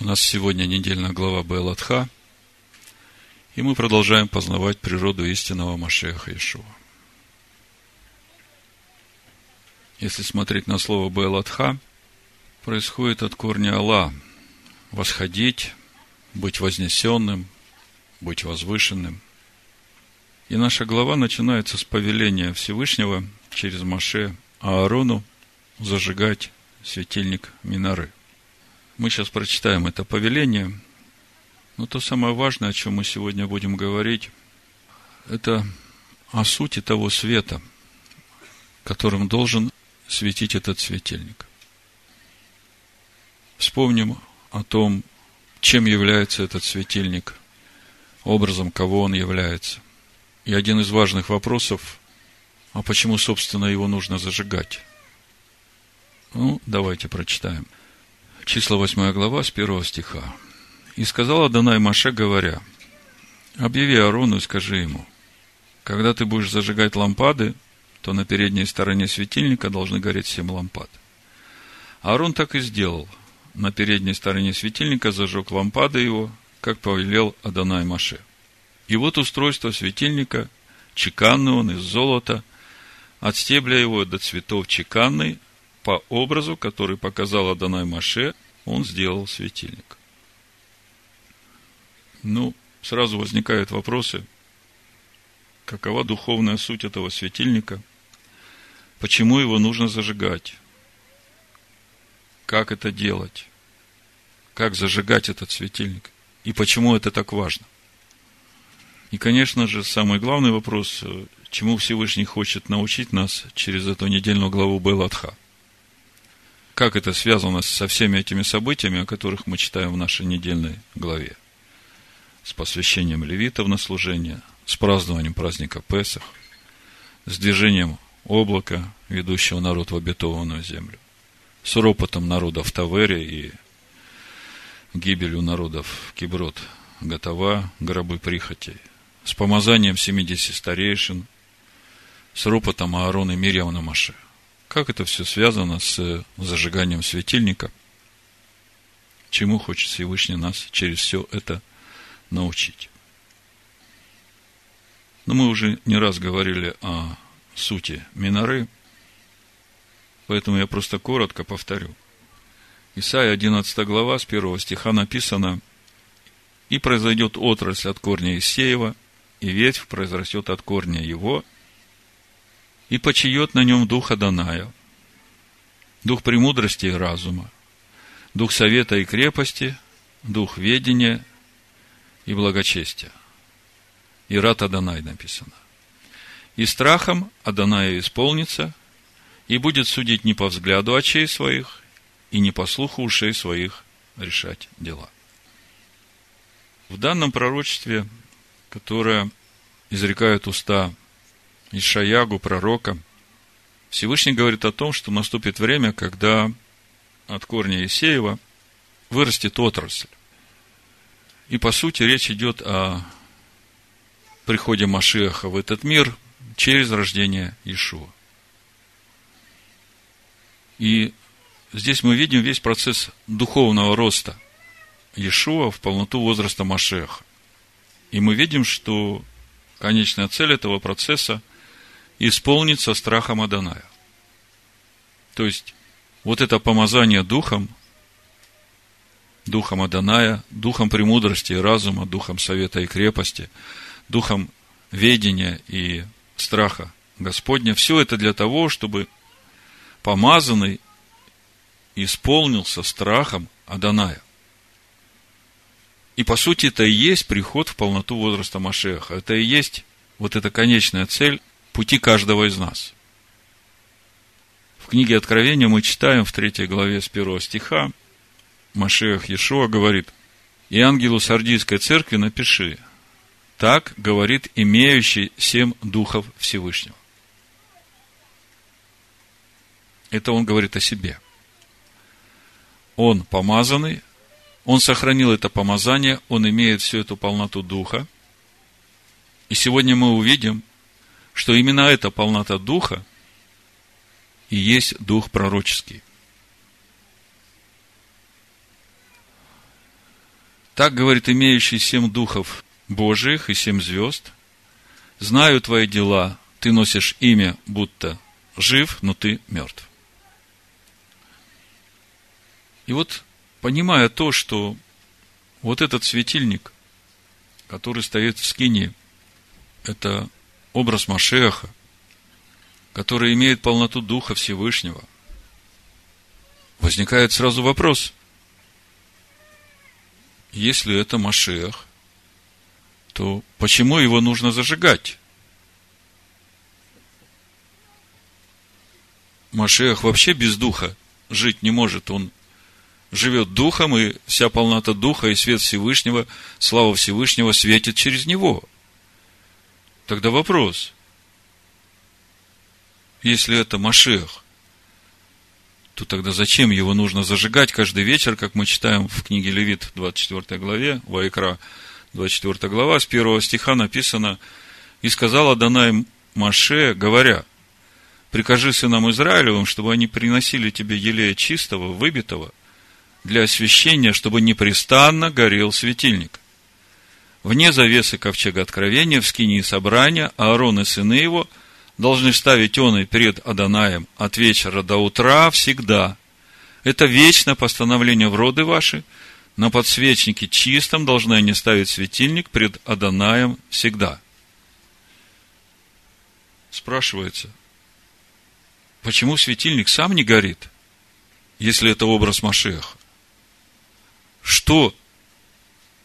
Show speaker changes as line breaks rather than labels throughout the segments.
У нас сегодня недельная глава Белатха, и мы продолжаем познавать природу истинного Машеха Ишуа. Если смотреть на слово Белатха, происходит от корня Алла – восходить, быть вознесенным, быть возвышенным. И наша глава начинается с повеления Всевышнего через Маше Аарону зажигать светильник Минары. Мы сейчас прочитаем это повеление. Но то самое важное, о чем мы сегодня будем говорить, это о сути того света, которым должен светить этот светильник. Вспомним о том, чем является этот светильник, образом кого он является. И один из важных вопросов, а почему, собственно, его нужно зажигать? Ну, давайте прочитаем. Числа 8 глава с 1 стиха. «И сказал Адонай Маше, говоря, объяви Арону и скажи ему, когда ты будешь зажигать лампады, то на передней стороне светильника должны гореть семь лампад. Аарон так и сделал. На передней стороне светильника зажег лампады его, как повелел Адонай Маше. И вот устройство светильника, чеканный он из золота, от стебля его до цветов чеканный, по образу, который показал Адонай Маше, он сделал светильник. Ну, сразу возникают вопросы, какова духовная суть этого светильника, почему его нужно зажигать, как это делать, как зажигать этот светильник, и почему это так важно. И, конечно же, самый главный вопрос, чему Всевышний хочет научить нас через эту недельную главу Белатха – как это связано со всеми этими событиями, о которых мы читаем в нашей недельной главе? С посвящением левитов на служение, с празднованием праздника Песах, с движением облака, ведущего народ в обетованную землю, с ропотом народа в Тавере и гибелью народов Киброд, Готова, гробы прихотей, с помазанием 70 старейшин, с ропотом Аарона и Мирьям на. Как это все связано с зажиганием светильника? Чему хочет Всевышний нас через все это научить? Но мы уже не раз говорили о сути Миноры, поэтому я просто коротко повторю. Исайя 11 глава с 1 стиха написано «И произойдет отрасль от корня Исеева, и ветвь произрастет от корня его, и почиет на нем дух Аданая, дух премудрости и разума, дух совета и крепости, дух ведения и благочестия. И рад Аданай написано. И страхом Аданая исполнится, и будет судить не по взгляду очей своих, и не по слуху ушей своих решать дела. В данном пророчестве, которое изрекают уста Ишаягу, пророка, Всевышний говорит о том, что наступит время, когда от корня Исеева вырастет отрасль. И, по сути, речь идет о приходе Машеха в этот мир через рождение Ишуа. И здесь мы видим весь процесс духовного роста Иешуа в полноту возраста Машеха. И мы видим, что конечная цель этого процесса – исполнит со страхом Аданая. То есть, вот это помазание духом, духом Аданая, духом премудрости и разума, духом совета и крепости, духом ведения и страха Господня, все это для того, чтобы помазанный исполнился страхом Аданая. И по сути это и есть приход в полноту возраста Машеха. Это и есть вот эта конечная цель пути каждого из нас. В книге Откровения мы читаем в третьей главе с первого стиха, Машех Иешуа говорит, «И ангелу Сардийской церкви напиши, так говорит имеющий семь духов Всевышнего». Это он говорит о себе. Он помазанный, он сохранил это помазание, он имеет всю эту полноту духа. И сегодня мы увидим, что именно эта полнота духа и есть дух пророческий. Так говорит имеющий семь духов Божиих и семь звезд. Знаю твои дела, ты носишь имя, будто жив, но ты мертв. И вот, понимая то, что вот этот светильник, который стоит в скине, это образ Машеха, который имеет полноту Духа Всевышнего, возникает сразу вопрос, если это Машех, то почему его нужно зажигать? Машех вообще без духа жить не может. Он живет духом, и вся полнота духа и свет Всевышнего, слава Всевышнего светит через него. Тогда вопрос. Если это Машех, то тогда зачем его нужно зажигать каждый вечер, как мы читаем в книге Левит, 24 главе, Вайкра, 24 глава, с первого стиха написано, «И сказала Данай Маше, говоря, прикажи сынам Израилевым, чтобы они приносили тебе елея чистого, выбитого, для освящения, чтобы непрестанно горел светильник. Вне завесы ковчега откровения, в скинии собрания, Аарон и сыны его должны ставить он и перед Аданаем от вечера до утра всегда. Это вечное постановление в роды ваши, на подсвечнике чистом должны они ставить светильник пред Аданаем всегда. Спрашивается, почему светильник сам не горит, если это образ Машеха? что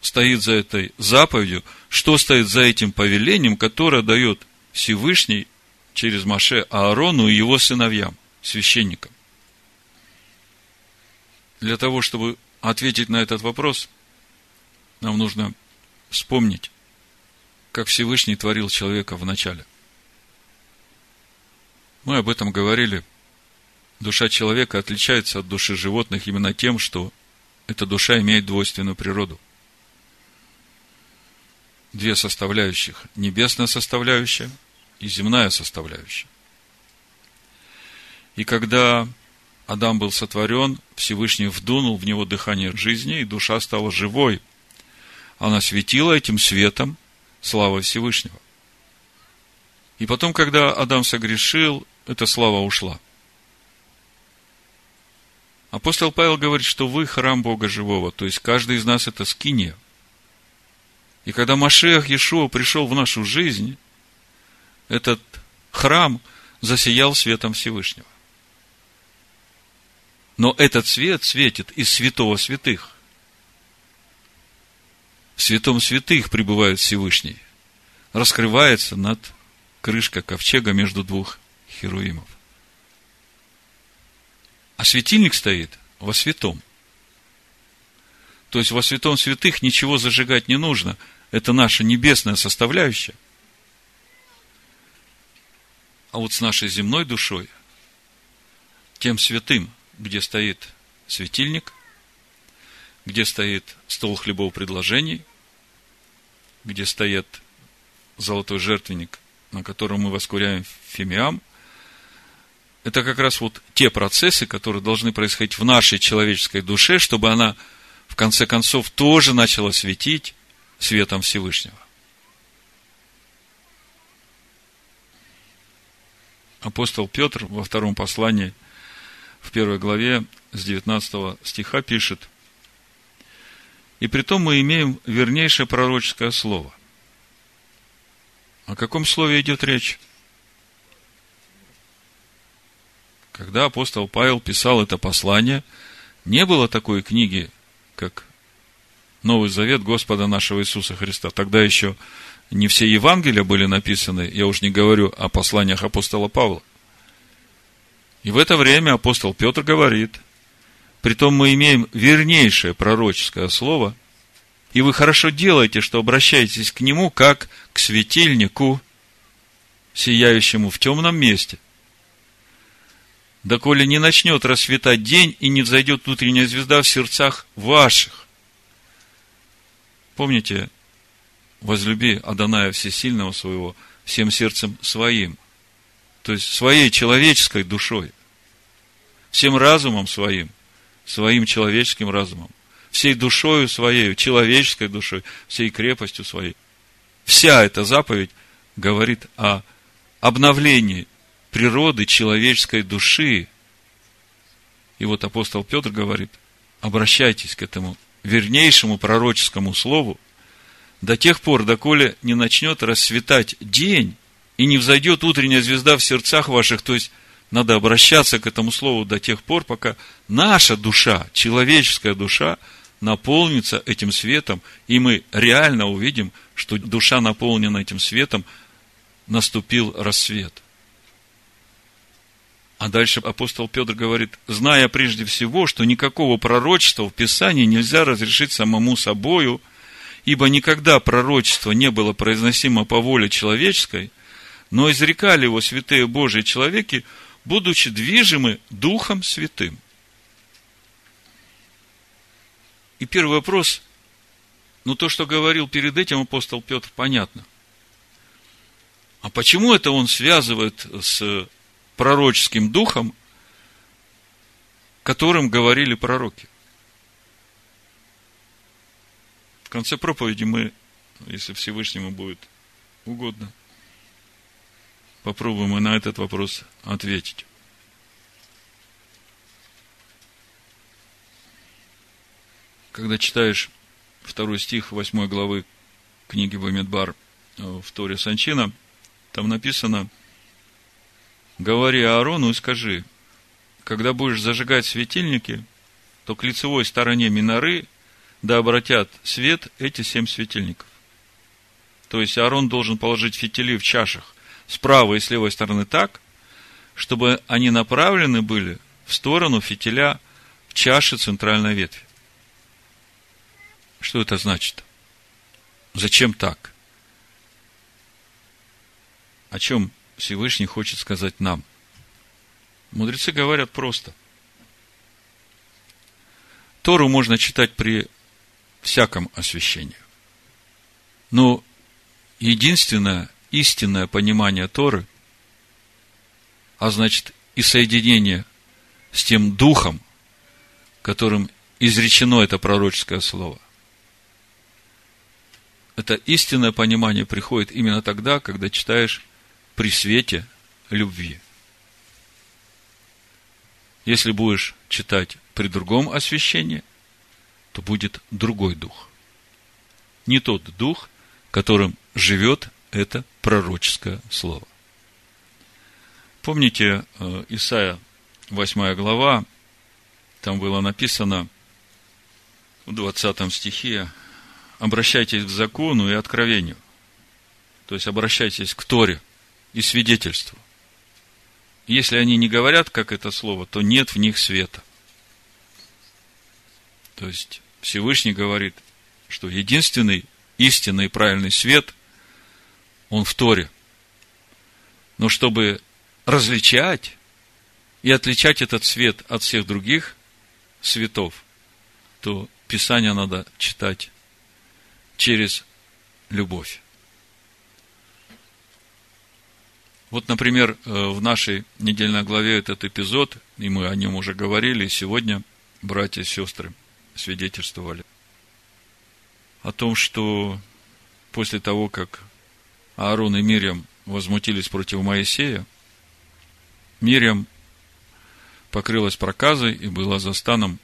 стоит за этой заповедью, что стоит за этим повелением, которое дает Всевышний через Маше Аарону и его сыновьям, священникам. Для того, чтобы ответить на этот вопрос, нам нужно вспомнить, как Всевышний творил человека в начале. Мы об этом говорили. Душа человека отличается от души животных именно тем, что эта душа имеет двойственную природу. Две составляющих. Небесная составляющая и земная составляющая. И когда Адам был сотворен, Всевышний вдунул в него дыхание жизни, и душа стала живой. Она светила этим светом слава Всевышнего. И потом, когда Адам согрешил, эта слава ушла – Апостол Павел говорит, что вы храм Бога живого, то есть каждый из нас это скиния. И когда Машех Иешуа пришел в нашу жизнь, этот храм засиял светом Всевышнего. Но этот свет светит из святого святых. В святом святых пребывает Всевышний. Раскрывается над крышкой ковчега между двух херуимов. А светильник стоит во святом. То есть во святом святых ничего зажигать не нужно. Это наша небесная составляющая. А вот с нашей земной душой, тем святым, где стоит светильник, где стоит стол хлебов предложений, где стоит золотой жертвенник, на котором мы воскуряем фимиам, это как раз вот те процессы, которые должны происходить в нашей человеческой душе, чтобы она в конце концов тоже начала светить светом Всевышнего. Апостол Петр во втором послании, в первой главе, с 19 стиха пишет, «И при том мы имеем вернейшее пророческое слово». О каком слове идет речь? Когда апостол Павел писал это послание, не было такой книги, как Новый Завет Господа нашего Иисуса Христа. Тогда еще не все Евангелия были написаны, я уж не говорю о посланиях апостола Павла. И в это время апостол Петр говорит, притом мы имеем вернейшее пророческое слово, и вы хорошо делаете, что обращаетесь к нему, как к светильнику, сияющему в темном месте – доколе не начнет расцветать день и не взойдет внутренняя звезда в сердцах ваших. Помните, возлюби Аданая Всесильного своего всем сердцем своим, то есть своей человеческой душой, всем разумом своим, своим человеческим разумом, всей душою своей, человеческой душой, всей крепостью своей. Вся эта заповедь говорит о обновлении природы человеческой души. И вот апостол Петр говорит, обращайтесь к этому вернейшему пророческому слову до тех пор, доколе не начнет расцветать день и не взойдет утренняя звезда в сердцах ваших, то есть надо обращаться к этому слову до тех пор, пока наша душа, человеческая душа, наполнится этим светом, и мы реально увидим, что душа наполнена этим светом, наступил рассвет. А дальше апостол Петр говорит, зная прежде всего, что никакого пророчества в Писании нельзя разрешить самому собою, ибо никогда пророчество не было произносимо по воле человеческой, но изрекали его святые Божьи человеки будучи движимы Духом Святым. И первый вопрос, ну то, что говорил перед этим апостол Петр, понятно. А почему это он связывает с пророческим духом, которым говорили пророки? В конце проповеди мы, если Всевышнему будет угодно, Попробуем и на этот вопрос ответить. Когда читаешь второй стих восьмой главы книги Бамидбар э, в Торе Санчина, там написано, говори Аарону и скажи, когда будешь зажигать светильники, то к лицевой стороне миноры да обратят свет эти семь светильников. То есть Аарон должен положить фитили в чашах, с правой и с левой стороны так, чтобы они направлены были в сторону фитиля в чаше центральной ветви. Что это значит? Зачем так? О чем Всевышний хочет сказать нам? Мудрецы говорят просто. Тору можно читать при всяком освящении. Но единственное истинное понимание Торы, а значит и соединение с тем духом, которым изречено это пророческое слово. Это истинное понимание приходит именно тогда, когда читаешь при свете любви. Если будешь читать при другом освящении, то будет другой дух. Не тот дух, которым живет это пророческое слово. Помните, э, Исаия 8 глава, там было написано в 20 стихе, обращайтесь к закону и откровению. То есть обращайтесь к Торе и свидетельству. Если они не говорят, как это слово, то нет в них света. То есть Всевышний говорит, что единственный истинный и правильный свет он в Торе. Но чтобы различать и отличать этот свет от всех других светов, то Писание надо читать через любовь. Вот, например, э, в нашей недельной главе этот эпизод, и мы о нем уже говорили, и сегодня братья и сестры свидетельствовали о том, что после того, как Аарон и Мирьям возмутились против Моисея, Мирьям покрылась проказой и была за станом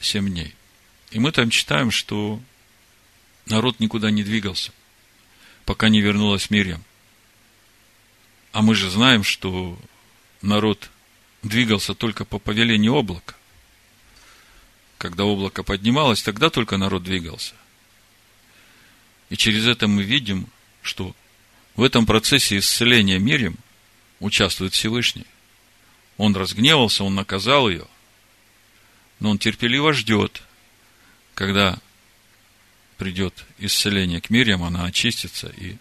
семь дней. И мы там читаем, что народ никуда не двигался, пока не вернулась Мирьям. А мы же знаем, что народ двигался только по повелению облака. Когда облако поднималось, тогда только народ двигался. И через это мы видим, что в этом процессе исцеления Мирим участвует Всевышний. Он разгневался, он наказал ее, но он терпеливо ждет, когда придет исцеление к Мирьям, она очистится и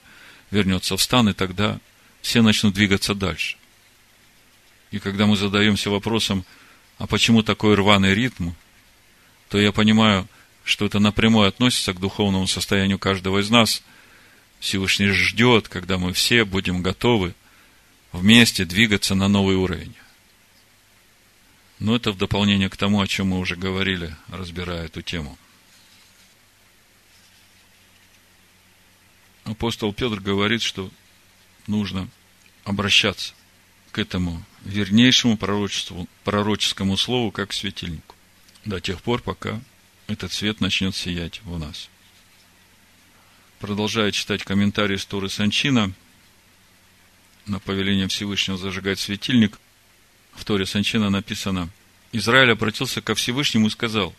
вернется в стан, и тогда все начнут двигаться дальше. И когда мы задаемся вопросом, а почему такой рваный ритм, то я понимаю, что это напрямую относится к духовному состоянию каждого из нас – Всевышний ждет, когда мы все будем готовы вместе двигаться на новый уровень. Но это в дополнение к тому, о чем мы уже говорили, разбирая эту тему. Апостол Петр говорит, что нужно обращаться к этому вернейшему пророчеству, пророческому слову, как к светильнику, до тех пор, пока этот свет начнет сиять в нас. Продолжая читать комментарии с Торы Санчина на повеление Всевышнего зажигать светильник, в Торе Санчина написано, Израиль обратился ко Всевышнему и сказал,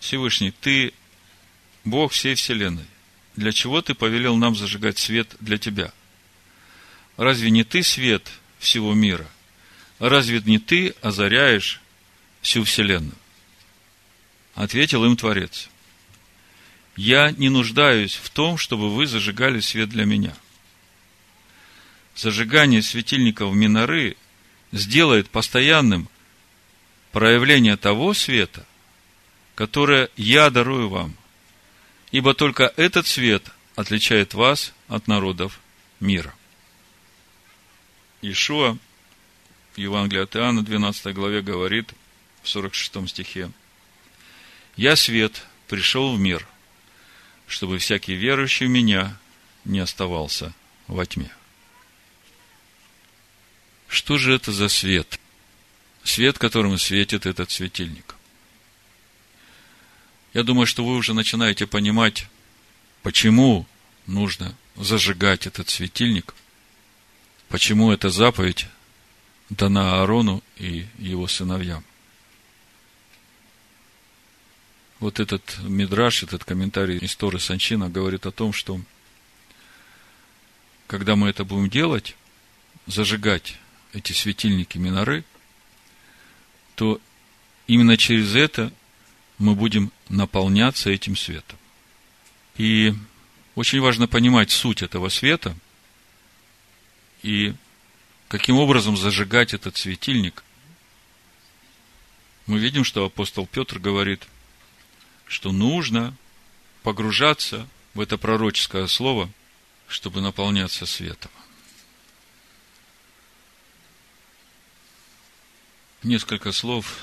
Всевышний, ты Бог всей вселенной. Для чего ты повелел нам зажигать свет для тебя? Разве не ты свет всего мира? Разве не ты озаряешь всю вселенную? Ответил им Творец. Я не нуждаюсь в том, чтобы вы зажигали свет для меня. Зажигание светильников Миноры сделает постоянным проявление того света, которое я дарую вам. Ибо только этот свет отличает вас от народов мира. Ишуа в Евангелии от Иоанна, 12 главе, говорит в 46 стихе, «Я свет пришел в мир, чтобы всякий верующий в меня не оставался во тьме». Что же это за свет? Свет, которым светит этот светильник. Я думаю, что вы уже начинаете понимать, почему нужно зажигать этот светильник, почему эта заповедь дана Аарону и его сыновьям. Вот этот мидраж, этот комментарий истории Санчина говорит о том, что когда мы это будем делать, зажигать эти светильники миноры, то именно через это мы будем наполняться этим светом. И очень важно понимать суть этого света и каким образом зажигать этот светильник. Мы видим, что апостол Петр говорит, что нужно погружаться в это пророческое слово, чтобы наполняться светом. Несколько слов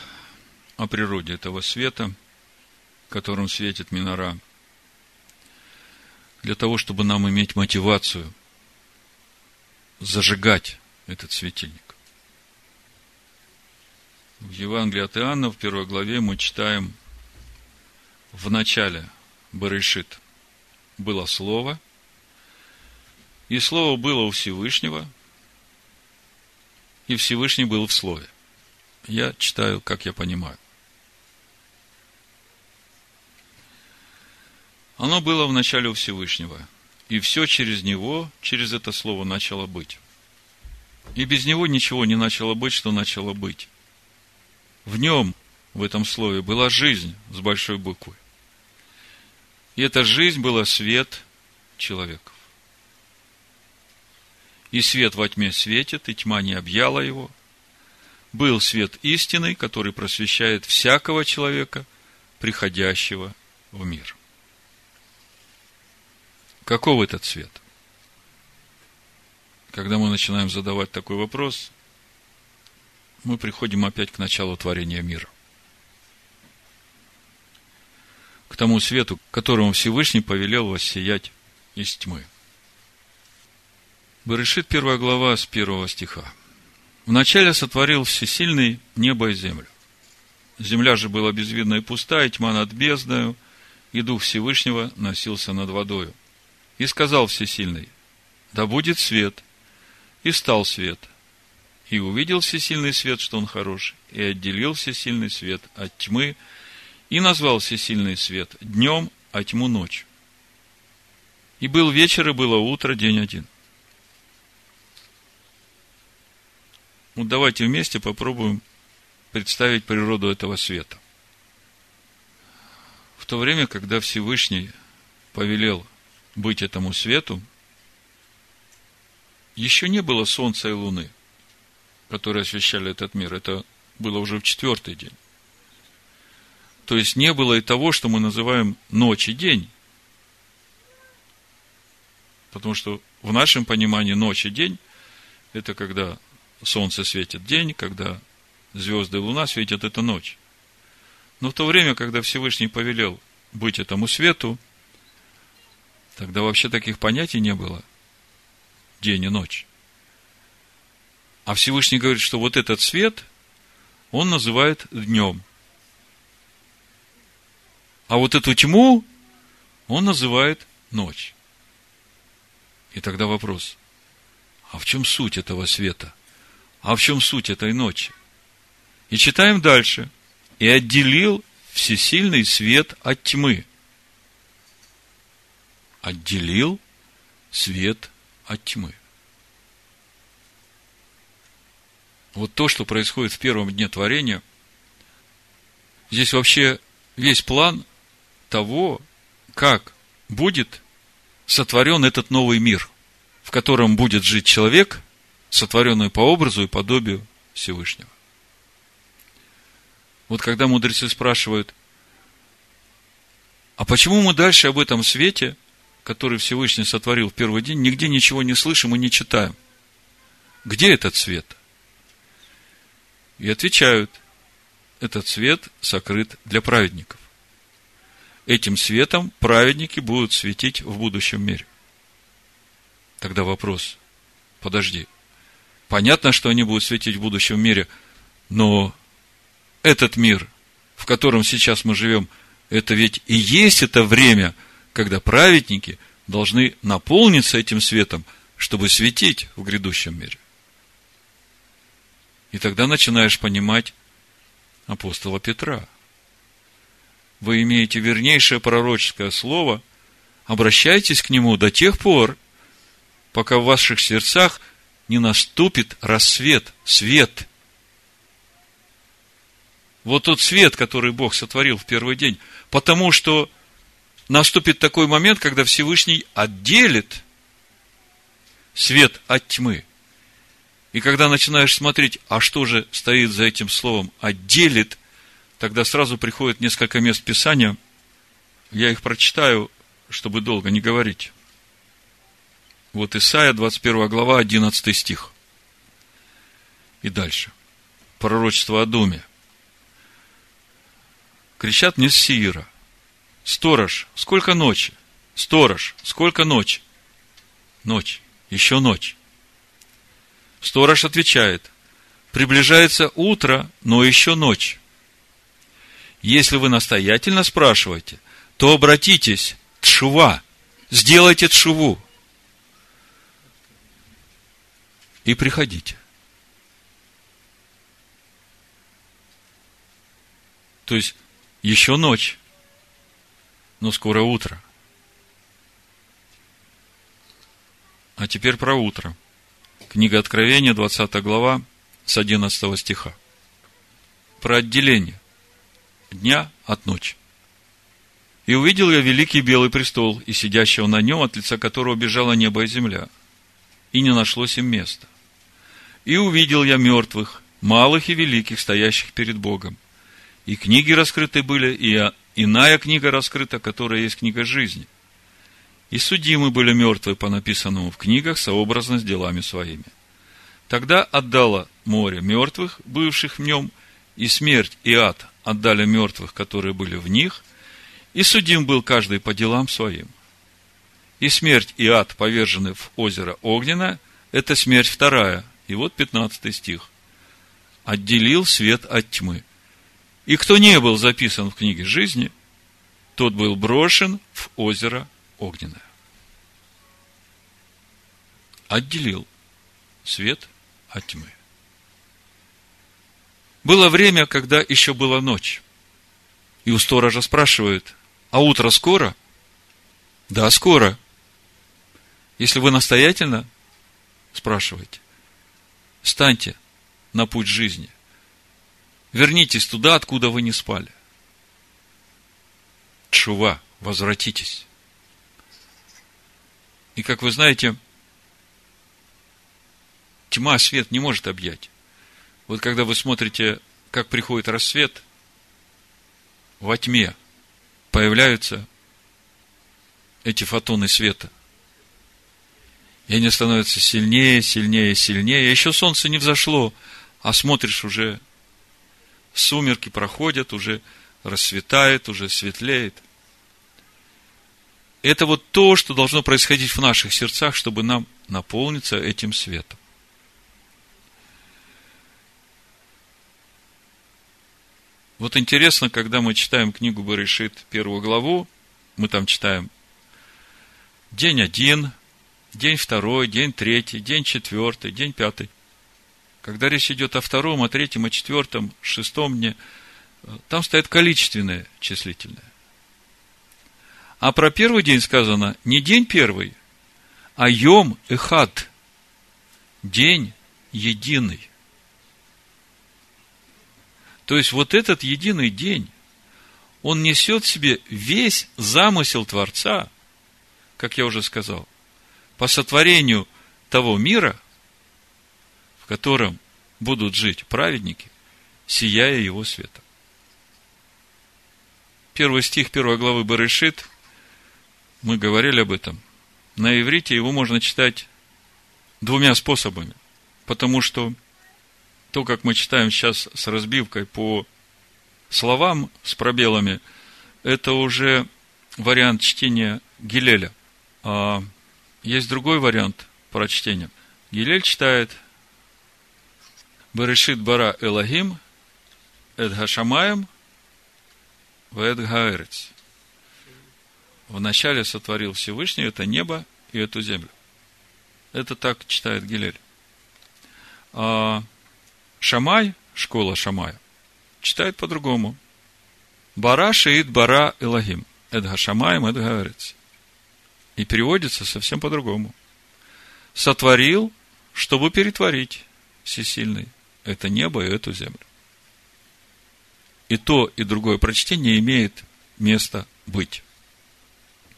о природе этого света, которым светит минора, для того, чтобы нам иметь мотивацию зажигать этот светильник. В Евангелии от Иоанна, в первой главе, мы читаем в начале Барышит было Слово, и Слово было у Всевышнего, и Всевышний был в Слове. Я читаю, как я понимаю. Оно было в начале у Всевышнего, и все через него, через это слово начало быть. И без него ничего не начало быть, что начало быть. В нем, в этом слове, была жизнь с большой буквы. И эта жизнь была свет человеков. И свет во тьме светит, и тьма не объяла его. Был свет истины, который просвещает всякого человека, приходящего в мир. Каков этот свет? Когда мы начинаем задавать такой вопрос, мы приходим опять к началу творения мира. К тому свету, которому Всевышний повелел воссиять из тьмы. Берешит первая глава с первого стиха. Вначале сотворил Всесильный небо и землю. Земля же была безвидна и пуста, и тьма над бездною, и Дух Всевышнего носился над водою. И сказал Всесильный, да будет свет, и стал свет. И увидел всесильный свет, что он хорош, и отделил всесильный свет от тьмы, и назвал всесильный свет днем, а тьму ночь. И был вечер, и было утро, день один. Ну, давайте вместе попробуем представить природу этого света. В то время, когда Всевышний повелел быть этому свету, еще не было солнца и луны, которые освещали этот мир. Это было уже в четвертый день. То есть не было и того, что мы называем ночь и день. Потому что в нашем понимании ночь и день – это когда солнце светит день, когда звезды и луна светят, это ночь. Но в то время, когда Всевышний повелел быть этому свету, тогда вообще таких понятий не было. День и ночь. А Всевышний говорит, что вот этот свет, он называет днем. А вот эту тьму он называет ночь. И тогда вопрос, а в чем суть этого света? А в чем суть этой ночи? И читаем дальше. И отделил всесильный свет от тьмы. Отделил свет от тьмы. Вот то, что происходит в первом дне творения, здесь вообще весь план того, как будет сотворен этот новый мир, в котором будет жить человек, сотворенный по образу и подобию Всевышнего. Вот когда мудрецы спрашивают, а почему мы дальше об этом свете, который Всевышний сотворил в первый день, нигде ничего не слышим и не читаем? Где этот свет? И отвечают, этот свет сокрыт для праведников. Этим светом праведники будут светить в будущем мире. Тогда вопрос, подожди, понятно, что они будут светить в будущем мире, но этот мир, в котором сейчас мы живем, это ведь и есть это время, когда праведники должны наполниться этим светом, чтобы светить в грядущем мире. И тогда начинаешь понимать апостола Петра. Вы имеете вернейшее пророческое слово, обращайтесь к нему до тех пор, пока в ваших сердцах не наступит рассвет, свет – вот тот свет, который Бог сотворил в первый день, потому что наступит такой момент, когда Всевышний отделит свет от тьмы. И когда начинаешь смотреть, а что же стоит за этим словом «отделит», тогда сразу приходит несколько мест Писания. Я их прочитаю, чтобы долго не говорить. Вот Исайя, 21 глава, 11 стих. И дальше. Пророчество о доме – кричат мне с Сиира. Сторож, сколько ночи? Сторож, сколько ночи? Ночь, еще ночь. Сторож отвечает, приближается утро, но еще ночь. Если вы настоятельно спрашиваете, то обратитесь, тшува, сделайте тшуву. И приходите. То есть, еще ночь, но скоро утро. А теперь про утро. Книга Откровения, 20 глава, с 11 стиха. Про отделение дня от ночи. И увидел я великий белый престол, и сидящего на нем, от лица которого бежало небо и земля, и не нашлось им места. И увидел я мертвых, малых и великих, стоящих перед Богом и книги раскрыты были, и иная книга раскрыта, которая есть книга жизни. И судимы были мертвые по написанному в книгах сообразно с делами своими. Тогда отдало море мертвых, бывших в нем, и смерть и ад отдали мертвых, которые были в них, и судим был каждый по делам своим. И смерть и ад повержены в озеро Огненное, это смерть вторая. И вот 15 стих. Отделил свет от тьмы. И кто не был записан в книге жизни, тот был брошен в озеро огненное. Отделил свет от тьмы. Было время, когда еще была ночь. И у сторожа спрашивают, а утро скоро? Да, скоро. Если вы настоятельно спрашиваете, станьте на путь жизни. Вернитесь туда, откуда вы не спали. Чува, возвратитесь. И как вы знаете, тьма свет не может объять. Вот когда вы смотрите, как приходит рассвет, во тьме появляются эти фотоны света. И они становятся сильнее, сильнее, сильнее. Еще солнце не взошло, а смотришь уже сумерки проходят, уже рассветает, уже светлеет. Это вот то, что должно происходить в наших сердцах, чтобы нам наполниться этим светом. Вот интересно, когда мы читаем книгу Барышит, первую главу, мы там читаем день один, день второй, день третий, день четвертый, день пятый. Когда речь идет о втором, о третьем, о четвертом, шестом дне, там стоит количественное числительное. А про первый день сказано не день первый, а йом эхад, день единый. То есть вот этот единый день, он несет в себе весь замысел Творца, как я уже сказал, по сотворению того мира, в котором будут жить праведники, сияя его светом. Первый стих первой главы Барышит, мы говорили об этом. На иврите его можно читать двумя способами, потому что то, как мы читаем сейчас с разбивкой по словам с пробелами, это уже вариант чтения Гилеля. А есть другой вариант прочтения. Гилель читает Берешит бара Элагим, Эд Хашамаем, Вэд Гаэрец. Вначале сотворил Всевышний это небо и эту землю. Это так читает Гилель. А Шамай, школа Шамая, читает по-другому. Бара шиит бара Элагим. Эдга Шамаем, Эдга. И переводится совсем по-другому. Сотворил, чтобы перетворить всесильный это небо и эту землю. И то, и другое прочтение имеет место быть.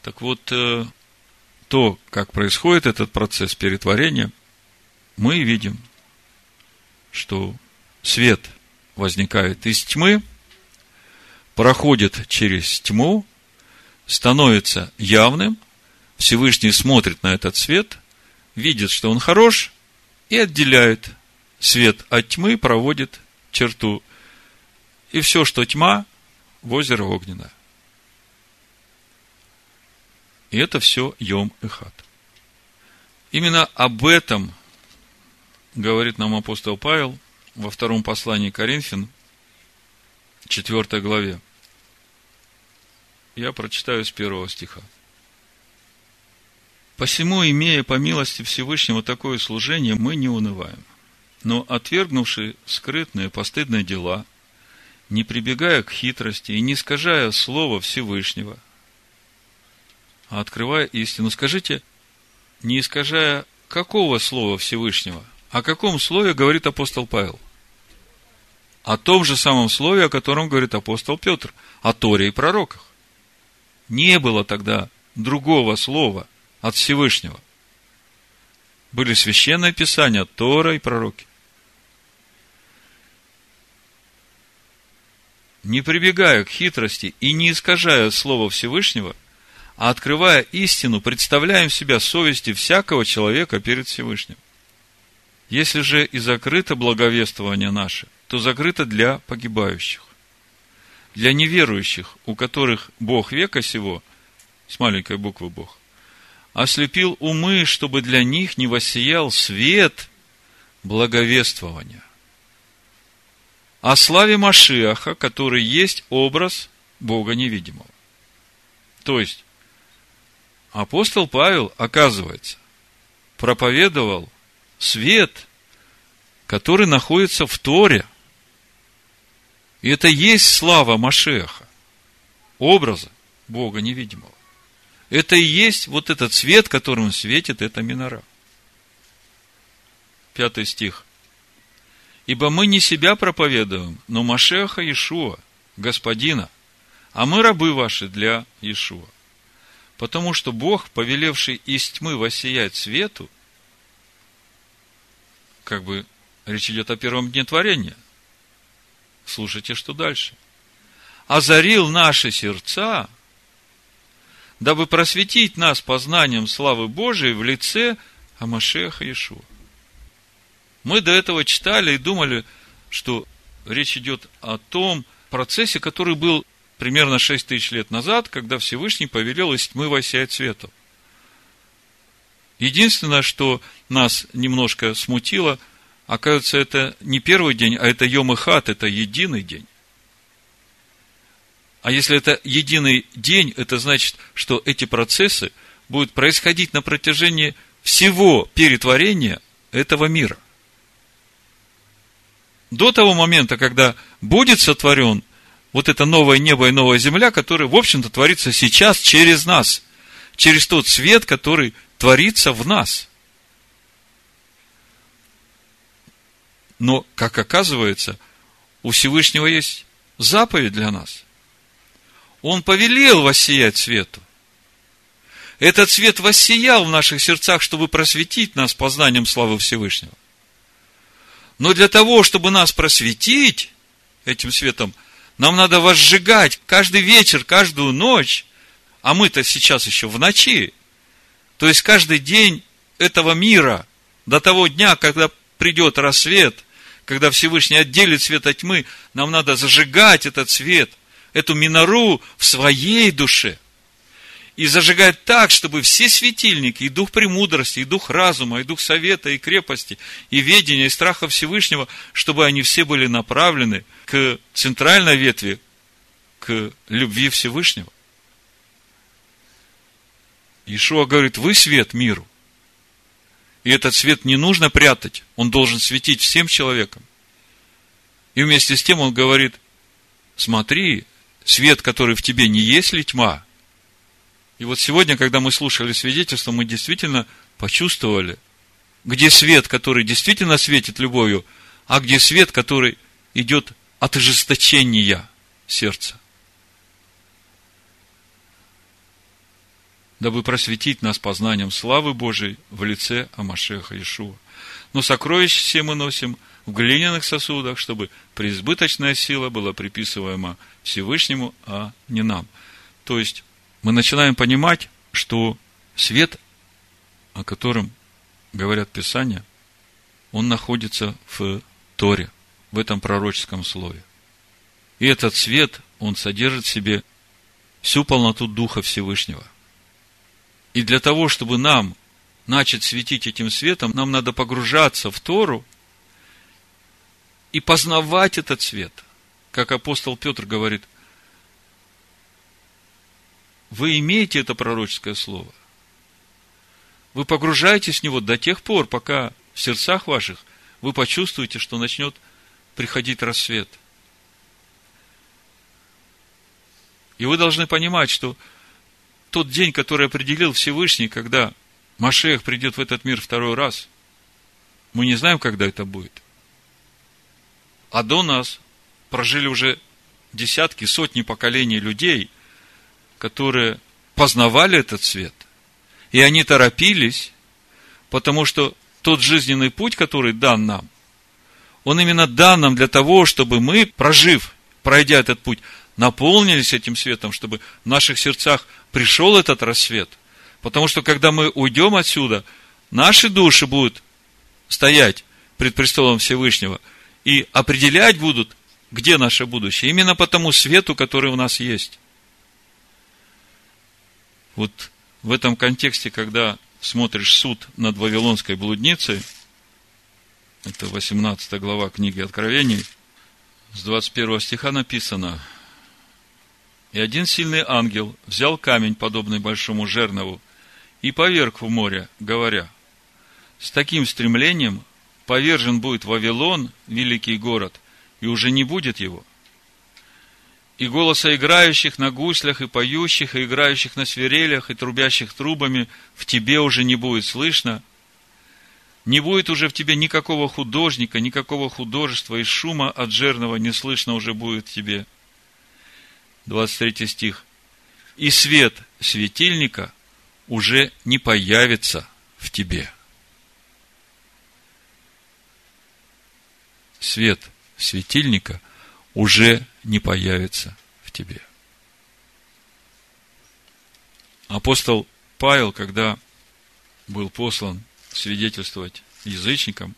Так вот, э, то, как происходит этот процесс перетворения, мы видим, что свет возникает из тьмы, проходит через тьму, становится явным, Всевышний смотрит на этот свет, видит, что он хорош, и отделяет свет от тьмы проводит черту. И все, что тьма, в озеро огненное. И это все Йом и Хат. Именно об этом говорит нам апостол Павел во втором послании Коринфян, четвертой главе. Я прочитаю с первого стиха. Посему, имея по милости Всевышнего такое служение, мы не унываем – но отвергнувши скрытные постыдные дела, не прибегая к хитрости и не искажая слова Всевышнего, а открывая истину. Скажите, не искажая какого слова Всевышнего? О каком слове говорит апостол Павел? О том же самом слове, о котором говорит апостол Петр, о Торе и пророках. Не было тогда другого слова от Всевышнего. Были священные писания, Тора и пророки. Не прибегая к хитрости и не искажая Слова Всевышнего, а открывая истину, представляем себя совести всякого человека перед Всевышним. Если же и закрыто благовествование наше, то закрыто для погибающих, для неверующих, у которых Бог века сего, с маленькой буквы Бог, ослепил умы, чтобы для них не воссиял свет благовествования о славе Машиаха, который есть образ Бога невидимого. То есть, апостол Павел, оказывается, проповедовал свет, который находится в Торе. И это есть слава Машеха, образа Бога невидимого. Это и есть вот этот свет, которым светит эта минора. Пятый стих. Ибо мы не себя проповедуем, но Машеха Ишуа, Господина, а мы рабы ваши для Ишуа. Потому что Бог, повелевший из тьмы воссиять свету, как бы речь идет о первом дне творения. Слушайте, что дальше. Озарил наши сердца, дабы просветить нас познанием славы Божией в лице Амашеха Ишуа. Мы до этого читали и думали, что речь идет о том процессе, который был примерно 6 тысяч лет назад, когда Всевышний повелел из тьмы воссиять свету. Единственное, что нас немножко смутило, оказывается, это не первый день, а это Йом и Хат, это единый день. А если это единый день, это значит, что эти процессы будут происходить на протяжении всего перетворения этого мира. До того момента, когда будет сотворен вот это новое небо и новая земля, которая, в общем-то, творится сейчас через нас, через тот свет, который творится в нас. Но, как оказывается, у Всевышнего есть заповедь для нас. Он повелел воссиять свету. Этот свет воссиял в наших сердцах, чтобы просветить нас познанием славы Всевышнего. Но для того, чтобы нас просветить этим светом, нам надо возжигать каждый вечер, каждую ночь, а мы-то сейчас еще в ночи. То есть каждый день этого мира, до того дня, когда придет рассвет, когда Всевышний отделит свет от тьмы, нам надо зажигать этот свет, эту минору в своей душе – и зажигать так, чтобы все светильники, и дух премудрости, и дух разума, и дух совета, и крепости, и ведения, и страха Всевышнего, чтобы они все были направлены к центральной ветви, к любви Всевышнего. Ишуа говорит, вы свет миру. И этот свет не нужно прятать, он должен светить всем человекам. И вместе с тем он говорит, смотри, свет, который в тебе не есть ли тьма, и вот сегодня, когда мы слушали свидетельство, мы действительно почувствовали, где свет, который действительно светит любовью, а где свет, который идет от ожесточения сердца. Дабы просветить нас познанием славы Божией в лице Амашеха Ишуа. Но сокровища все мы носим в глиняных сосудах, чтобы преизбыточная сила была приписываема Всевышнему, а не нам. То есть, мы начинаем понимать, что свет, о котором говорят Писания, он находится в Торе, в этом пророческом слове. И этот свет, он содержит в себе всю полноту Духа Всевышнего. И для того, чтобы нам начать светить этим светом, нам надо погружаться в Тору и познавать этот свет. Как апостол Петр говорит – вы имеете это пророческое слово. Вы погружаетесь в него до тех пор, пока в сердцах ваших вы почувствуете, что начнет приходить рассвет. И вы должны понимать, что тот день, который определил Всевышний, когда Машех придет в этот мир второй раз, мы не знаем, когда это будет. А до нас прожили уже десятки, сотни поколений людей – которые познавали этот свет, и они торопились, потому что тот жизненный путь, который дан нам, он именно дан нам для того, чтобы мы, прожив, пройдя этот путь, наполнились этим светом, чтобы в наших сердцах пришел этот рассвет. Потому что, когда мы уйдем отсюда, наши души будут стоять пред престолом Всевышнего и определять будут, где наше будущее. Именно по тому свету, который у нас есть. Вот в этом контексте, когда смотришь суд над Вавилонской блудницей, это 18 глава книги Откровений, с 21 стиха написано, «И один сильный ангел взял камень, подобный большому жернову, и поверг в море, говоря, с таким стремлением повержен будет Вавилон, великий город, и уже не будет его и голоса играющих на гуслях, и поющих, и играющих на свирелях, и трубящих трубами в тебе уже не будет слышно. Не будет уже в тебе никакого художника, никакого художества, и шума от жирного не слышно уже будет в тебе. 23 стих. И свет светильника уже не появится в тебе. Свет светильника уже не появится в тебе. Апостол Павел, когда был послан свидетельствовать язычникам,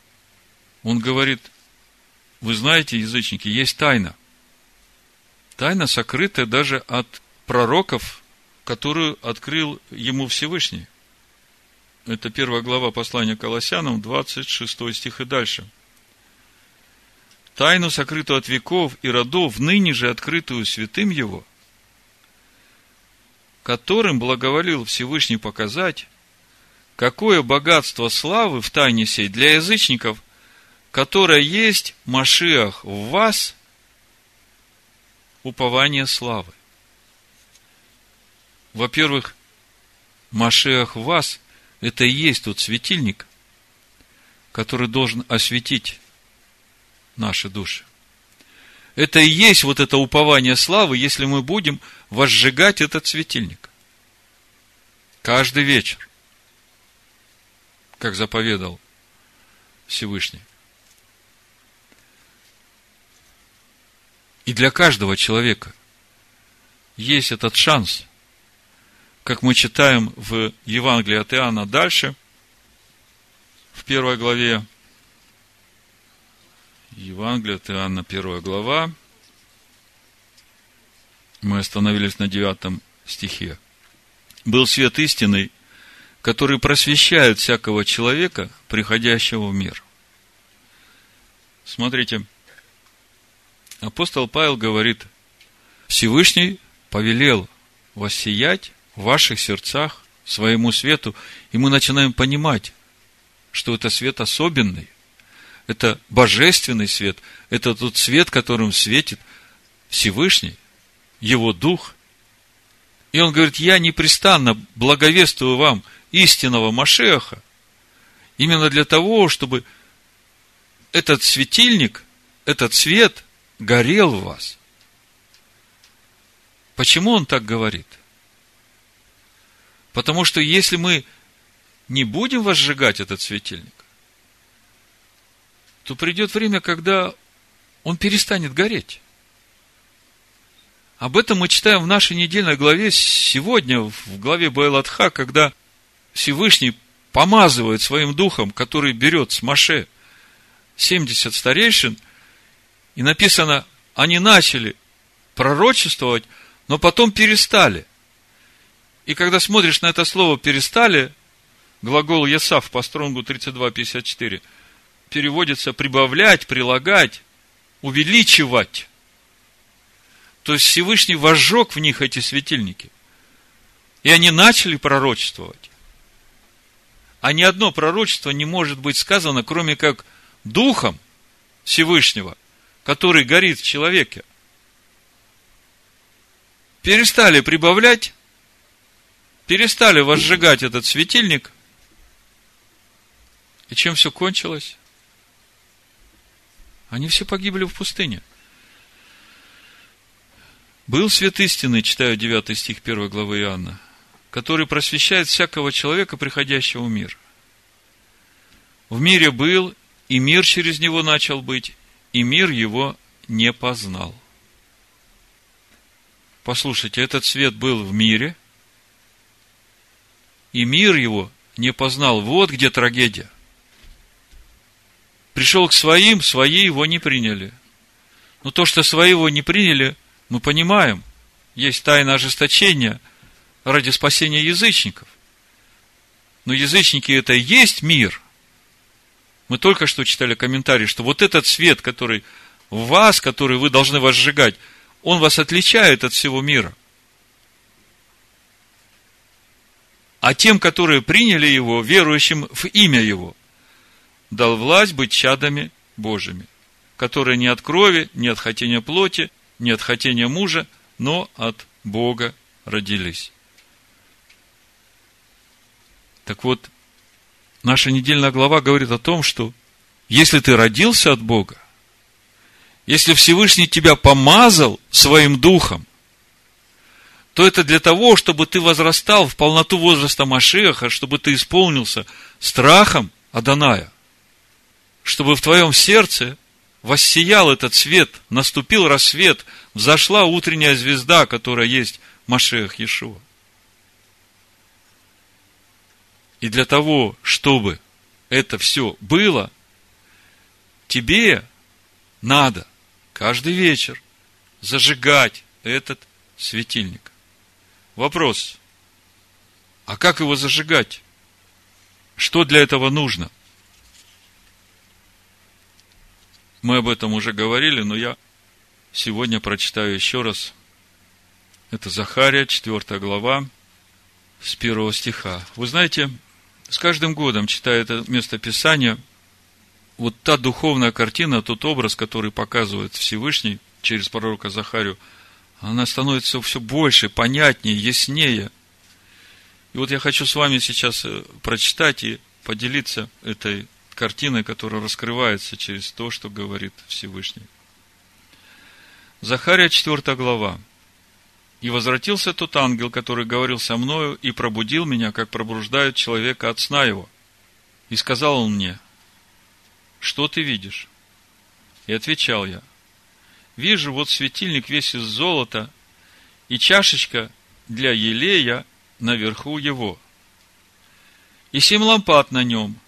он говорит вы знаете, язычники, есть тайна. Тайна, сокрытая даже от пророков, которую открыл ему Всевышний. Это первая глава послания Колоссянам, 26 стих и дальше. Тайну, сокрытую от веков и родов, ныне же открытую святым его, которым благоволил Всевышний показать, какое богатство славы в тайне сей для язычников, которое есть Машиах в вас, упование славы. Во-первых, Машиах в вас – это и есть тот светильник, который должен осветить наши души. Это и есть вот это упование славы, если мы будем возжигать этот светильник. Каждый вечер, как заповедал Всевышний. И для каждого человека есть этот шанс, как мы читаем в Евангелии от Иоанна дальше, в первой главе, Евангелие от Иоанна, первая глава, мы остановились на девятом стихе. Был свет истинный, который просвещает всякого человека, приходящего в мир. Смотрите, апостол Павел говорит, Всевышний повелел воссиять в ваших сердцах своему свету, и мы начинаем понимать, что это свет особенный, это божественный свет, это тот свет, которым светит Всевышний, Его Дух. И он говорит, я непрестанно благовествую вам истинного Машеха, именно для того, чтобы этот светильник, этот свет горел в вас. Почему он так говорит? Потому что если мы не будем возжигать этот светильник, то придет время, когда он перестанет гореть. Об этом мы читаем в нашей недельной главе сегодня, в главе Байлатха, когда Всевышний помазывает своим духом, который берет с Маше 70 старейшин, и написано, они начали пророчествовать, но потом перестали. И когда смотришь на это слово «перестали», глагол «есав» по стронгу 32.54, переводится «прибавлять», «прилагать», «увеличивать». То есть Всевышний возжег в них эти светильники. И они начали пророчествовать. А ни одно пророчество не может быть сказано, кроме как Духом Всевышнего, который горит в человеке. Перестали прибавлять, перестали возжигать этот светильник. И чем все кончилось? Они все погибли в пустыне. Был свет истины, читаю 9 стих 1 главы Иоанна, который просвещает всякого человека, приходящего в мир. В мире был, и мир через него начал быть, и мир его не познал. Послушайте, этот свет был в мире, и мир его не познал. Вот где трагедия. Пришел к своим, свои его не приняли. Но то, что свои его не приняли, мы понимаем. Есть тайна ожесточения ради спасения язычников. Но язычники это и есть мир. Мы только что читали комментарий, что вот этот свет, который в вас, который вы должны возжигать, он вас отличает от всего мира. а тем, которые приняли его, верующим в имя его, дал власть быть чадами Божьими, которые не от крови, не от хотения плоти, не от хотения мужа, но от Бога родились. Так вот, наша недельная глава говорит о том, что если ты родился от Бога, если Всевышний тебя помазал своим духом, то это для того, чтобы ты возрастал в полноту возраста Машеха, чтобы ты исполнился страхом Аданая, чтобы в твоем сердце воссиял этот свет, наступил рассвет, взошла утренняя звезда, которая есть Машех Иешуа. И для того, чтобы это все было, тебе надо каждый вечер зажигать этот светильник. Вопрос. А как его зажигать? Что для этого нужно? Мы об этом уже говорили, но я сегодня прочитаю еще раз. Это Захария, 4 глава, с 1 стиха. Вы знаете, с каждым годом, читая это место Писания, вот та духовная картина, тот образ, который показывает Всевышний через пророка Захарию, она становится все больше, понятнее, яснее. И вот я хочу с вами сейчас э, прочитать и поделиться этой картиной, которая раскрывается через то, что говорит Всевышний. Захария 4 глава. И возвратился тот ангел, который говорил со мною, и пробудил меня, как пробуждают человека от сна его. И сказал он мне, что ты видишь? И отвечал я, вижу вот светильник весь из золота, и чашечка для елея наверху его. И семь лампад на нем,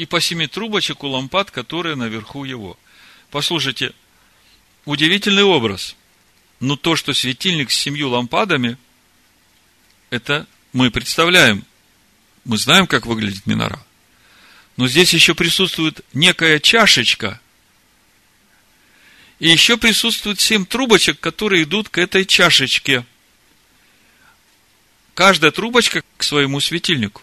и по семи трубочек у лампад, которые наверху его. Послушайте, удивительный образ – но то, что светильник с семью лампадами, это мы представляем. Мы знаем, как выглядит минора. Но здесь еще присутствует некая чашечка. И еще присутствует семь трубочек, которые идут к этой чашечке. Каждая трубочка к своему светильнику.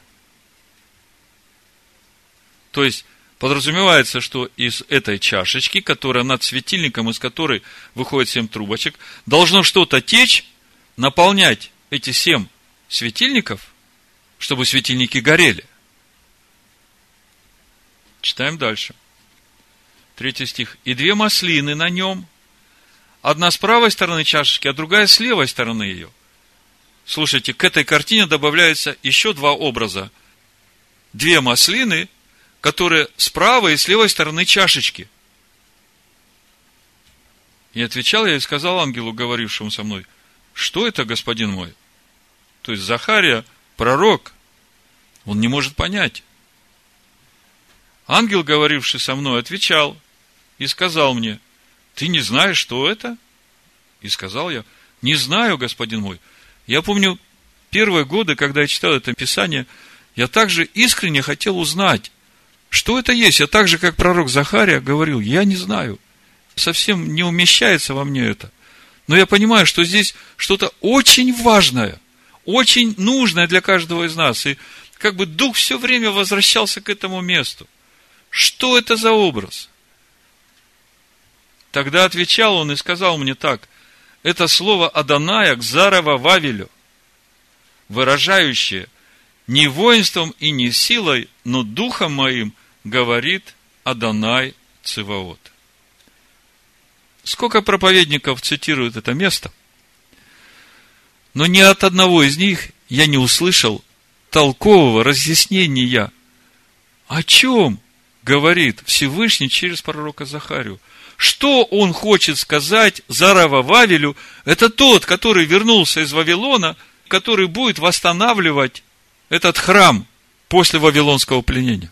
То есть, Подразумевается, что из этой чашечки, которая над светильником, из которой выходит семь трубочек, должно что-то течь, наполнять эти семь светильников, чтобы светильники горели. Читаем дальше. Третий стих. И две маслины на нем, одна с правой стороны чашечки, а другая с левой стороны ее. Слушайте, к этой картине добавляются еще два образа. Две маслины которые с правой и с левой стороны чашечки. И отвечал я и сказал ангелу, говорившему со мной, что это, господин мой? То есть Захария, пророк, он не может понять. Ангел, говоривший со мной, отвечал и сказал мне, ты не знаешь, что это? И сказал я, не знаю, господин мой. Я помню первые годы, когда я читал это Писание, я также искренне хотел узнать, что это есть? Я так же, как пророк Захария, говорил, я не знаю. Совсем не умещается во мне это. Но я понимаю, что здесь что-то очень важное, очень нужное для каждого из нас. И как бы дух все время возвращался к этому месту. Что это за образ? Тогда отвечал он и сказал мне так. Это слово Аданая к Зарова Вавилю, выражающее не воинством и не силой, но духом моим говорит Адонай Циваот. Сколько проповедников цитируют это место, но ни от одного из них я не услышал толкового разъяснения, о чем говорит Всевышний через пророка Захарию. Что он хочет сказать Зарава Вавилю? Это тот, который вернулся из Вавилона, который будет восстанавливать этот храм после Вавилонского пленения.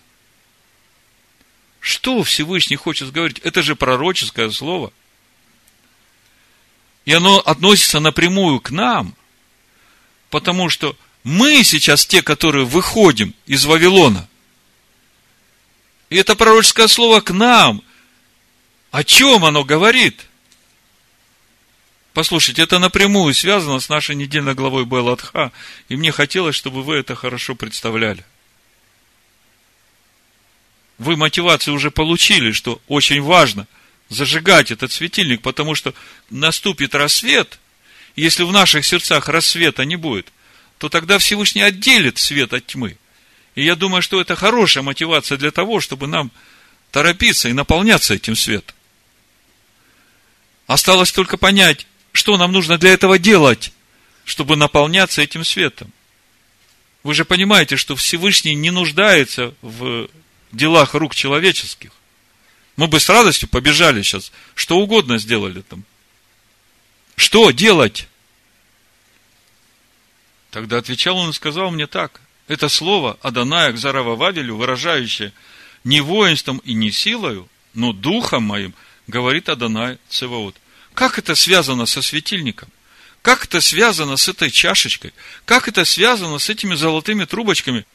Что Всевышний хочет говорить? Это же пророческое слово. И оно относится напрямую к нам, потому что мы сейчас те, которые выходим из Вавилона. И это пророческое слово к нам. О чем оно говорит? Послушайте, это напрямую связано с нашей недельной главой Белатха, и мне хотелось, чтобы вы это хорошо представляли вы мотивацию уже получили, что очень важно зажигать этот светильник, потому что наступит рассвет, если в наших сердцах рассвета не будет, то тогда Всевышний отделит свет от тьмы. И я думаю, что это хорошая мотивация для того, чтобы нам торопиться и наполняться этим светом. Осталось только понять, что нам нужно для этого делать, чтобы наполняться этим светом. Вы же понимаете, что Всевышний не нуждается в делах рук человеческих. Мы бы с радостью побежали сейчас, что угодно сделали там. Что делать? Тогда отвечал он и сказал мне так. Это слово Аданая к Зарава Вавелю, выражающее не воинством и не силою, но духом моим, говорит Адонай Цеваот. Как это связано со светильником? Как это связано с этой чашечкой? Как это связано с этими золотыми трубочками?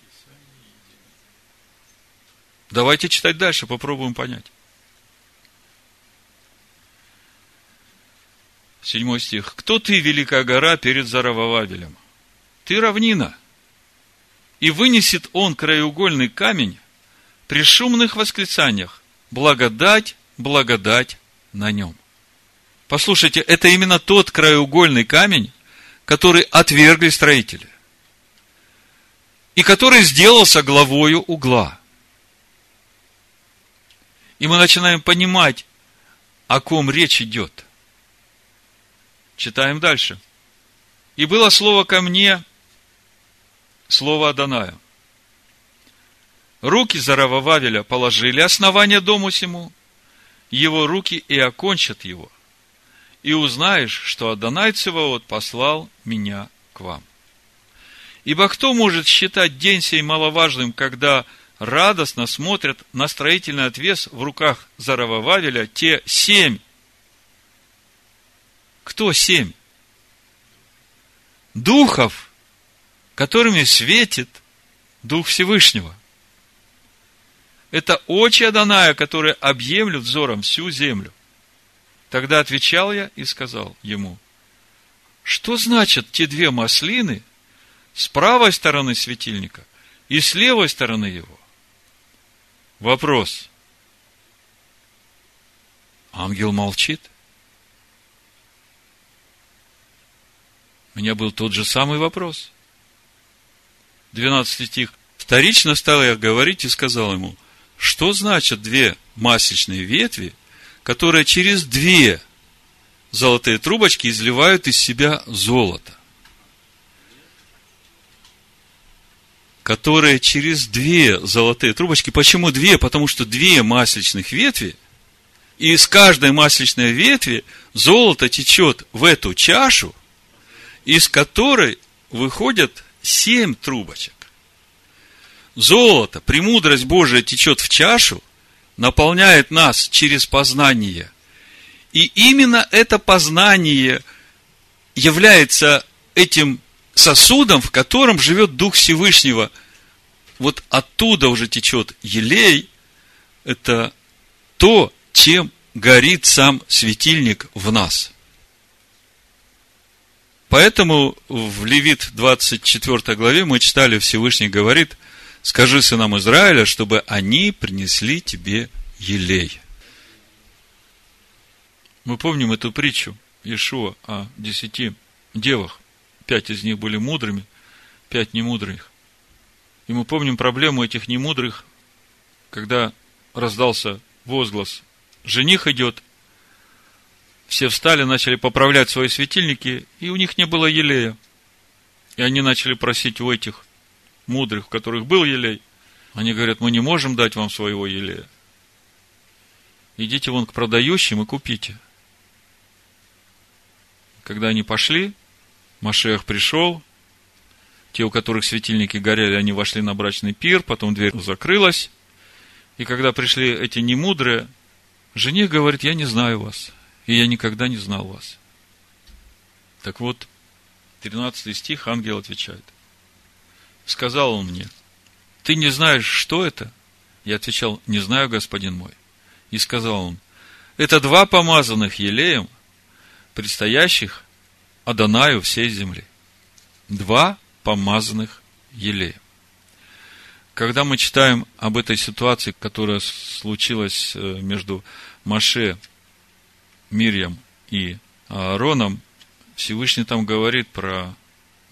Давайте читать дальше, попробуем понять. Седьмой стих. Кто ты, великая гора, перед Заравававелем? Ты равнина. И вынесет он краеугольный камень при шумных восклицаниях. Благодать, благодать на нем. Послушайте, это именно тот краеугольный камень, который отвергли строители. И который сделался главою угла. И мы начинаем понимать, о ком речь идет – Читаем дальше. И было слово ко мне, слово Адоная. Руки Заравававеля положили основание дому сему, его руки и окончат его. И узнаешь, что Адонай Цеваот послал меня к вам. Ибо кто может считать день сей маловажным, когда радостно смотрят на строительный отвес в руках Заравававеля те семь кто семь? Духов, которыми светит Дух Всевышнего. Это очи Аданая, которые объемлют взором всю землю. Тогда отвечал я и сказал ему, что значат те две маслины с правой стороны светильника и с левой стороны его? Вопрос. Ангел молчит. У меня был тот же самый вопрос. 12 стих. Вторично стал я говорить и сказал ему, что значат две масличные ветви, которые через две золотые трубочки изливают из себя золото. Которые через две золотые трубочки. Почему две? Потому что две масличных ветви, и из каждой масличной ветви золото течет в эту чашу, из которой выходят семь трубочек. Золото, премудрость Божия течет в чашу, наполняет нас через познание. И именно это познание является этим сосудом, в котором живет Дух Всевышнего. Вот оттуда уже течет елей. Это то, чем горит сам светильник в нас – Поэтому в Левит 24 главе мы читали, Всевышний говорит, скажи сынам Израиля, чтобы они принесли тебе елей. Мы помним эту притчу Иешуа о десяти девах. Пять из них были мудрыми, пять немудрых. И мы помним проблему этих немудрых, когда раздался возглас «Жених идет, все встали, начали поправлять свои светильники, и у них не было елея. И они начали просить у этих мудрых, у которых был елей. Они говорят, мы не можем дать вам своего елея. Идите вон к продающим и купите. Когда они пошли, Машех пришел, те, у которых светильники горели, они вошли на брачный пир, потом дверь закрылась. И когда пришли эти немудрые, жених говорит, я не знаю вас и я никогда не знал вас. Так вот, 13 стих ангел отвечает. Сказал он мне, ты не знаешь, что это? Я отвечал, не знаю, господин мой. И сказал он, это два помазанных елеем, предстоящих Адонаю всей земли. Два помазанных елеем. Когда мы читаем об этой ситуации, которая случилась э, между Маше Мирьям и Аароном, Всевышний там говорит про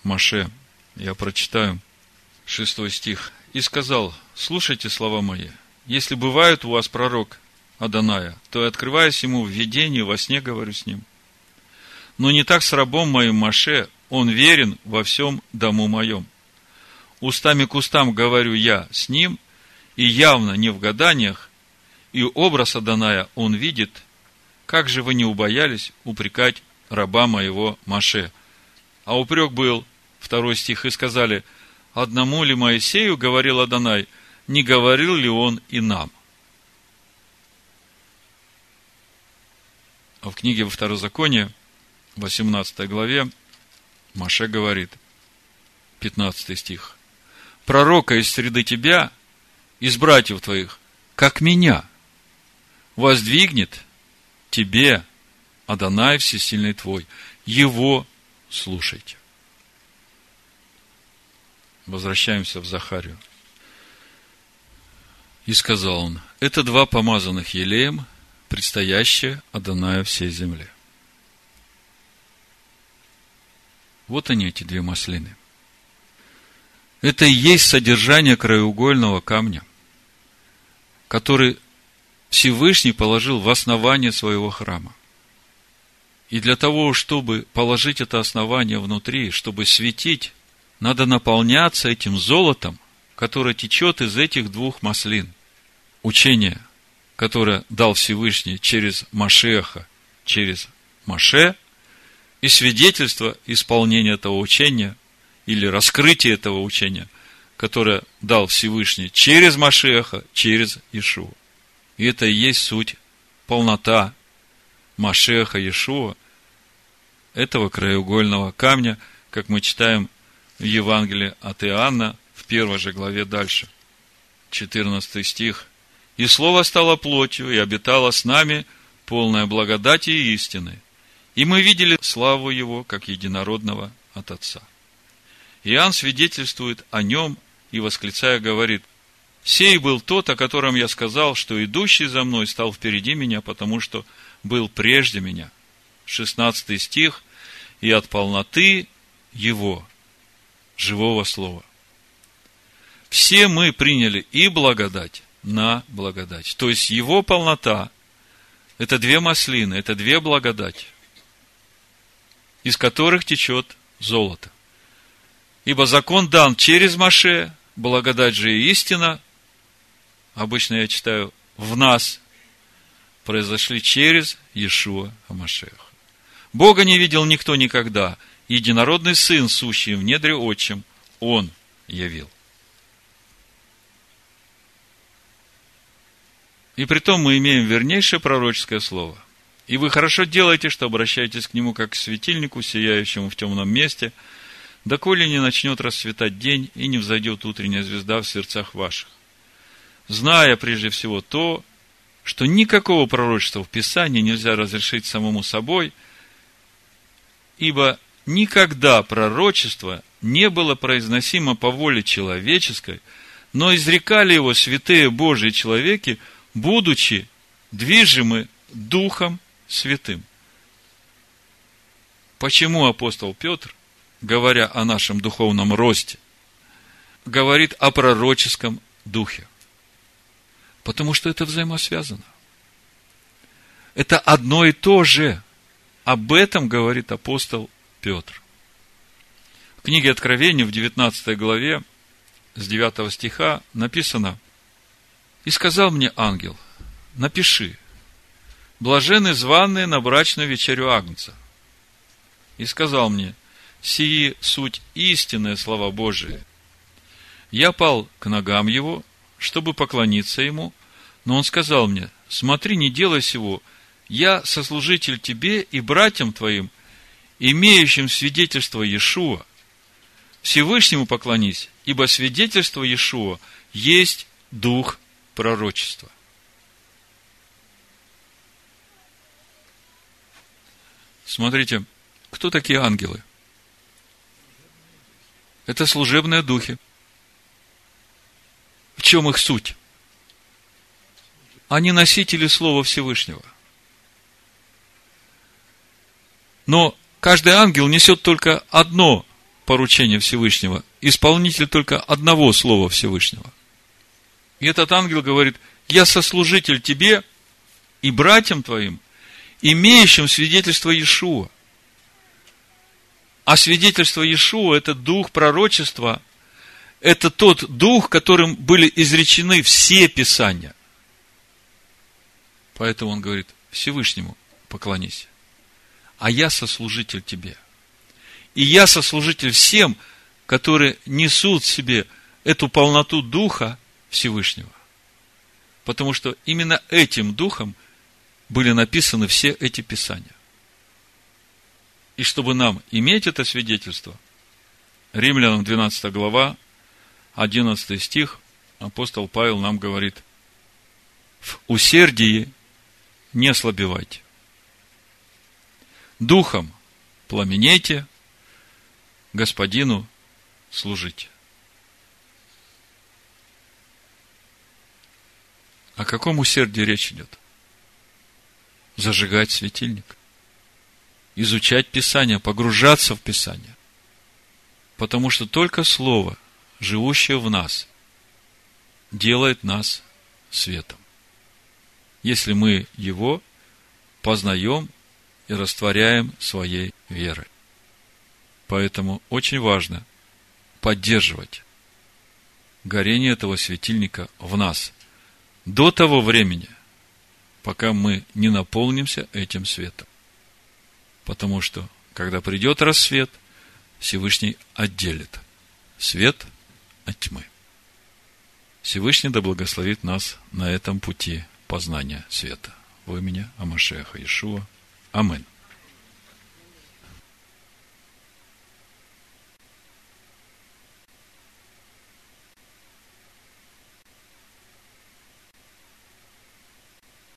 Маше. Я прочитаю шестой стих. «И сказал, слушайте слова мои, если бывает у вас пророк Аданая, то, открываясь ему в видении, во сне говорю с ним. Но не так с рабом моим Маше, он верен во всем дому моем. Устами к устам говорю я с ним, и явно не в гаданиях, и образ Аданая он видит, как же вы не убоялись упрекать раба моего Маше? А упрек был, второй стих, и сказали, одному ли Моисею говорил Адонай, не говорил ли он и нам? в книге во Второзаконие, 18 главе, Маше говорит, 15 стих, «Пророка из среды тебя, из братьев твоих, как меня, воздвигнет тебе Адонай Всесильный твой, его слушайте». Возвращаемся в Захарию. И сказал он, это два помазанных елеем, предстоящие Адонаю всей земле. Вот они, эти две маслины. Это и есть содержание краеугольного камня, который Всевышний положил в основание своего храма. И для того, чтобы положить это основание внутри, чтобы светить, надо наполняться этим золотом, которое течет из этих двух маслин. Учение, которое дал Всевышний через Машеха, через Маше – и свидетельство исполнения этого учения или раскрытия этого учения, которое дал Всевышний через Машеха, через Ишуа. И это и есть суть, полнота Машеха Ишуа, этого краеугольного камня, как мы читаем в Евангелии от Иоанна в первой же главе дальше. 14 стих. «И Слово стало плотью и обитало с нами, полное благодати и истины, и мы видели славу Его, как единородного от Отца. Иоанн свидетельствует о нем и, восклицая, говорит, «Сей был тот, о котором я сказал, что идущий за мной стал впереди меня, потому что был прежде меня». 16 стих, «И от полноты Его, живого слова». Все мы приняли и благодать на благодать. То есть, Его полнота – это две маслины, это две благодати из которых течет золото. Ибо закон дан через Маше, благодать же и истина, обычно я читаю, в нас, произошли через Иешуа Амашех. Бога не видел никто никогда, единородный Сын, сущий в недре отчим, Он явил. И при том мы имеем вернейшее пророческое слово. И вы хорошо делаете, что обращаетесь к нему как к светильнику, сияющему в темном месте, доколе не начнет расцветать день и не взойдет утренняя звезда в сердцах ваших. Зная прежде всего то, что никакого пророчества в Писании нельзя разрешить самому собой, ибо никогда пророчество не было произносимо по воле человеческой, но изрекали его святые Божьи человеки, будучи движимы Духом святым. Почему апостол Петр, говоря о нашем духовном росте, говорит о пророческом духе? Потому что это взаимосвязано. Это одно и то же. Об этом говорит апостол Петр. В книге Откровения в 19 главе с 9 стиха написано «И сказал мне ангел, напиши, блажены званные на брачную вечерю Агнца. И сказал мне, сии суть истинные слова Божии. Я пал к ногам его, чтобы поклониться ему, но он сказал мне, смотри, не делай сего, я сослужитель тебе и братьям твоим, имеющим свидетельство Иешуа. Всевышнему поклонись, ибо свидетельство Иешуа есть дух пророчества. Смотрите, кто такие ангелы? Это служебные духи. В чем их суть? Они носители Слова Всевышнего. Но каждый ангел несет только одно поручение Всевышнего, исполнитель только одного Слова Всевышнего. И этот ангел говорит, я сослужитель тебе и братьям твоим, имеющим свидетельство Иешуа. А свидетельство Иешуа – это дух пророчества, это тот дух, которым были изречены все Писания. Поэтому он говорит, Всевышнему поклонись. А я сослужитель тебе. И я сослужитель всем, которые несут в себе эту полноту Духа Всевышнего. Потому что именно этим Духом – были написаны все эти писания. И чтобы нам иметь это свидетельство, Римлянам 12 глава, 11 стих, апостол Павел нам говорит, в усердии не ослабевайте. Духом пламенейте, Господину служите. О каком усердии речь идет? Зажигать светильник. Изучать Писание, погружаться в Писание. Потому что только Слово, живущее в нас, делает нас светом. Если мы его познаем и растворяем своей верой. Поэтому очень важно поддерживать горение этого светильника в нас до того времени, пока мы не наполнимся этим светом. Потому что, когда придет рассвет, Всевышний отделит свет от тьмы. Всевышний да благословит нас на этом пути познания света. В имени Амашеха Ишуа. Аминь.